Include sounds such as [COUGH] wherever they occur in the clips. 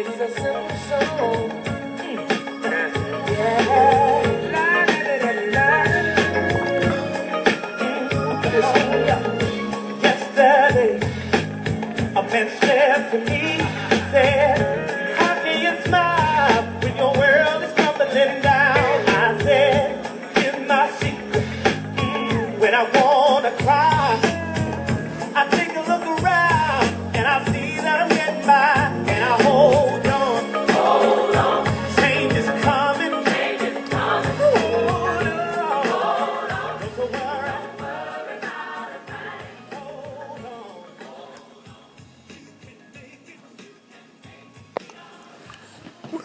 It's a simple song.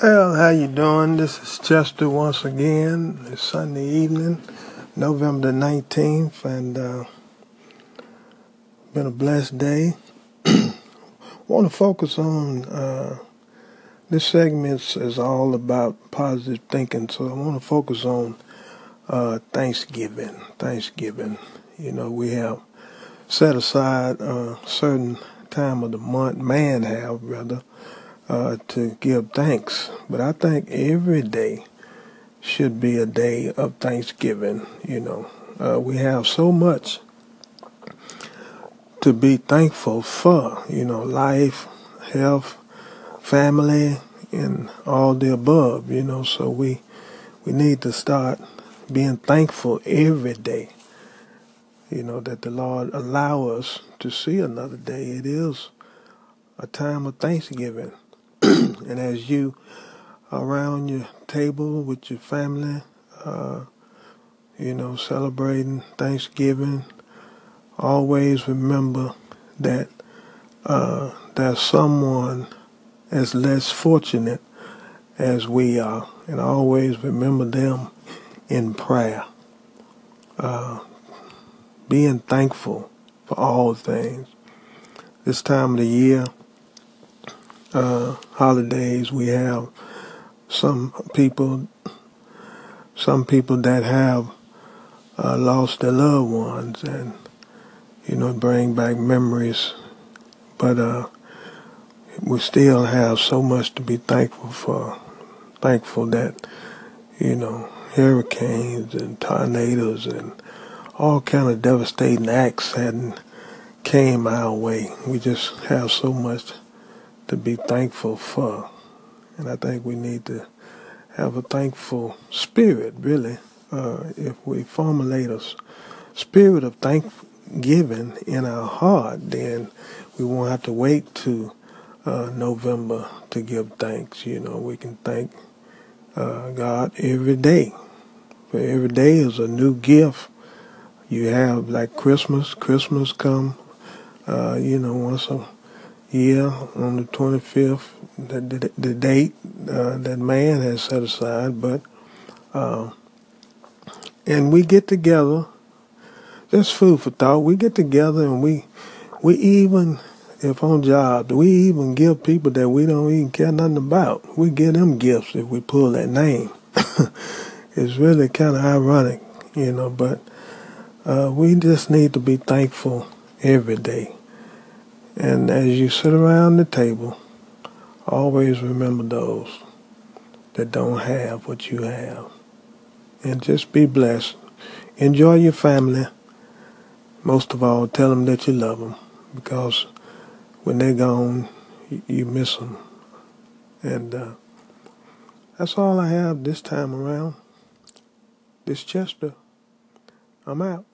Well, how you doing? This is Chester once again. It's Sunday evening, November the 19th, and uh, been a blessed day. [CLEARS THROAT] want to focus on uh, this segment is all about positive thinking, so I want to focus on uh, Thanksgiving. Thanksgiving. You know, we have set aside a certain time of the month, man have rather, uh, to give thanks. But I think every day should be a day of Thanksgiving. You know, uh, we have so much to be thankful for. You know, life, health, family, and all the above. You know, so we we need to start being thankful every day. You know that the Lord allow us to see another day. It is a time of Thanksgiving, [CLEARS THROAT] and as you around your table with your family, uh, you know, celebrating Thanksgiving, always remember that uh, there's someone as less fortunate as we are, and always remember them in prayer. Uh, being thankful for all things. This time of the year, uh, holidays, we have some people, some people that have uh, lost their loved ones, and you know, bring back memories. But uh, we still have so much to be thankful for. Thankful that you know hurricanes and tornadoes and all kind of devastating acts hadn't came our way. We just have so much to be thankful for, and I think we need to have a thankful spirit. Really, uh, if we formulate a spirit of thanksgiving in our heart, then we won't have to wait to uh, November to give thanks. You know, we can thank uh, God every day. For every day is a new gift. You have like Christmas. Christmas come, uh, you know, once a year on the 25th, the, the, the date uh, that man has set aside. But uh, and we get together. Just food for thought. We get together and we we even if on jobs we even give people that we don't even care nothing about. We give them gifts if we pull that name. [LAUGHS] it's really kind of ironic, you know. But uh, we just need to be thankful every day. And as you sit around the table, always remember those that don't have what you have. And just be blessed. Enjoy your family. Most of all, tell them that you love them because when they're gone, you miss them. And uh, that's all I have this time around. This Chester. I'm out.